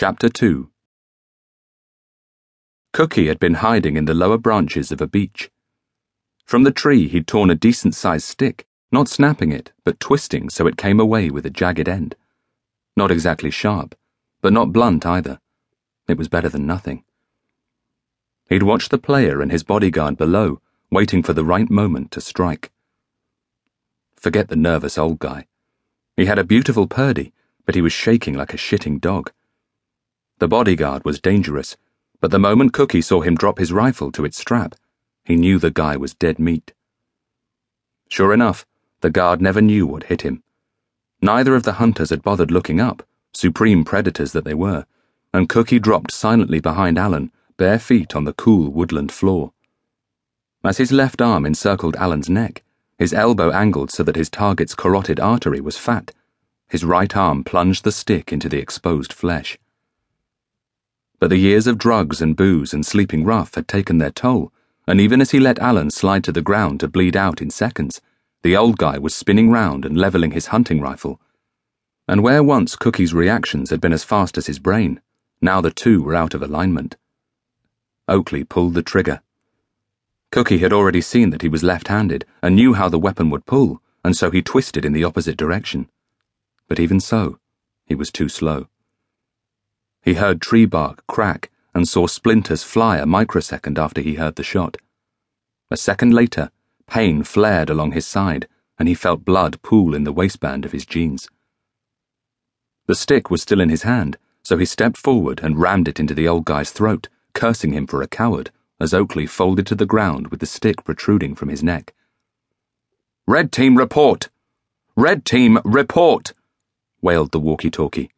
Chapter 2 Cookie had been hiding in the lower branches of a beech. From the tree, he'd torn a decent sized stick, not snapping it, but twisting so it came away with a jagged end. Not exactly sharp, but not blunt either. It was better than nothing. He'd watched the player and his bodyguard below, waiting for the right moment to strike. Forget the nervous old guy. He had a beautiful Purdey, but he was shaking like a shitting dog. The bodyguard was dangerous, but the moment Cookie saw him drop his rifle to its strap, he knew the guy was dead meat. Sure enough, the guard never knew what hit him. Neither of the hunters had bothered looking up, supreme predators that they were, and Cookie dropped silently behind Alan, bare feet on the cool woodland floor. As his left arm encircled Alan's neck, his elbow angled so that his target's carotid artery was fat, his right arm plunged the stick into the exposed flesh. But the years of drugs and booze and sleeping rough had taken their toll, and even as he let Alan slide to the ground to bleed out in seconds, the old guy was spinning round and levelling his hunting rifle. And where once Cookie's reactions had been as fast as his brain, now the two were out of alignment. Oakley pulled the trigger. Cookie had already seen that he was left handed and knew how the weapon would pull, and so he twisted in the opposite direction. But even so, he was too slow. He heard tree bark crack and saw splinters fly a microsecond after he heard the shot. A second later, pain flared along his side, and he felt blood pool in the waistband of his jeans. The stick was still in his hand, so he stepped forward and rammed it into the old guy's throat, cursing him for a coward, as Oakley folded to the ground with the stick protruding from his neck. Red Team report! Red Team report! wailed the walkie talkie.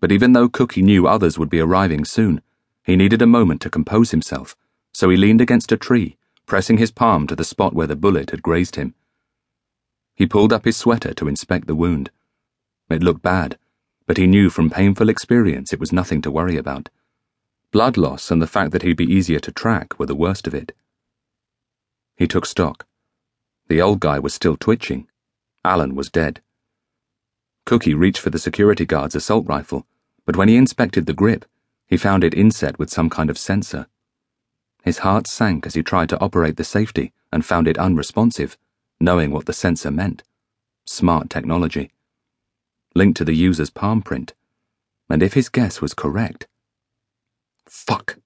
But even though Cookie knew others would be arriving soon, he needed a moment to compose himself, so he leaned against a tree, pressing his palm to the spot where the bullet had grazed him. He pulled up his sweater to inspect the wound. It looked bad, but he knew from painful experience it was nothing to worry about. Blood loss and the fact that he'd be easier to track were the worst of it. He took stock. The old guy was still twitching. Alan was dead. Cookie reached for the security guard's assault rifle, but when he inspected the grip, he found it inset with some kind of sensor. His heart sank as he tried to operate the safety and found it unresponsive, knowing what the sensor meant. Smart technology. Linked to the user's palm print. And if his guess was correct. Fuck!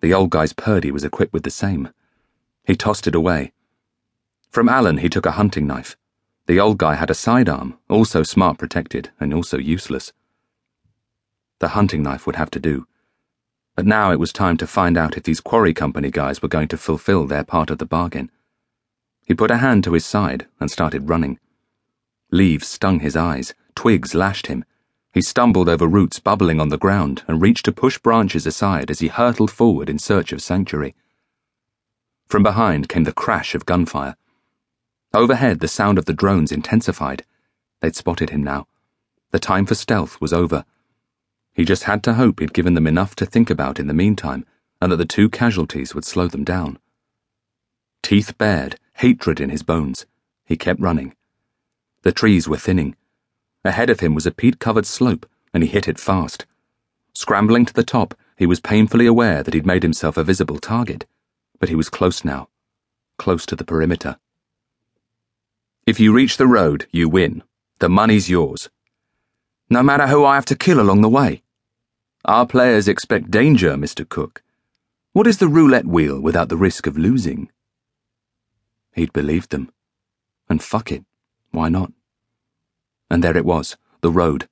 The old guy's Purdey was equipped with the same. He tossed it away. From Alan, he took a hunting knife. The old guy had a sidearm, also smart protected and also useless. The hunting knife would have to do. But now it was time to find out if these quarry company guys were going to fulfill their part of the bargain. He put a hand to his side and started running. Leaves stung his eyes, twigs lashed him. He stumbled over roots bubbling on the ground and reached to push branches aside as he hurtled forward in search of sanctuary. From behind came the crash of gunfire. Overhead, the sound of the drones intensified. They'd spotted him now. The time for stealth was over. He just had to hope he'd given them enough to think about in the meantime, and that the two casualties would slow them down. Teeth bared, hatred in his bones, he kept running. The trees were thinning. Ahead of him was a peat covered slope, and he hit it fast. Scrambling to the top, he was painfully aware that he'd made himself a visible target, but he was close now, close to the perimeter. If you reach the road, you win. The money's yours. No matter who I have to kill along the way. Our players expect danger, Mr. Cook. What is the roulette wheel without the risk of losing? He'd believed them. And fuck it, why not? And there it was, the road.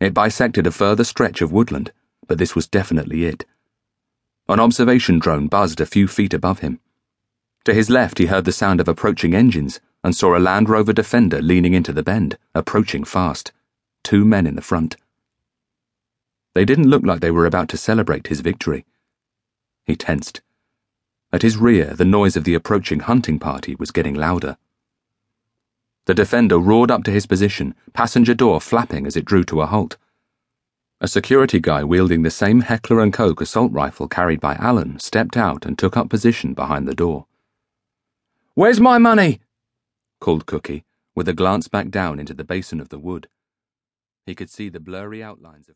It bisected a further stretch of woodland, but this was definitely it. An observation drone buzzed a few feet above him. To his left, he heard the sound of approaching engines and saw a Land Rover Defender leaning into the bend, approaching fast. Two men in the front. They didn't look like they were about to celebrate his victory. He tensed. At his rear, the noise of the approaching hunting party was getting louder. The Defender roared up to his position, passenger door flapping as it drew to a halt. A security guy wielding the same Heckler & Koch assault rifle carried by Alan stepped out and took up position behind the door. Where's my money? called Cookie, with a glance back down into the basin of the wood. He could see the blurry outlines of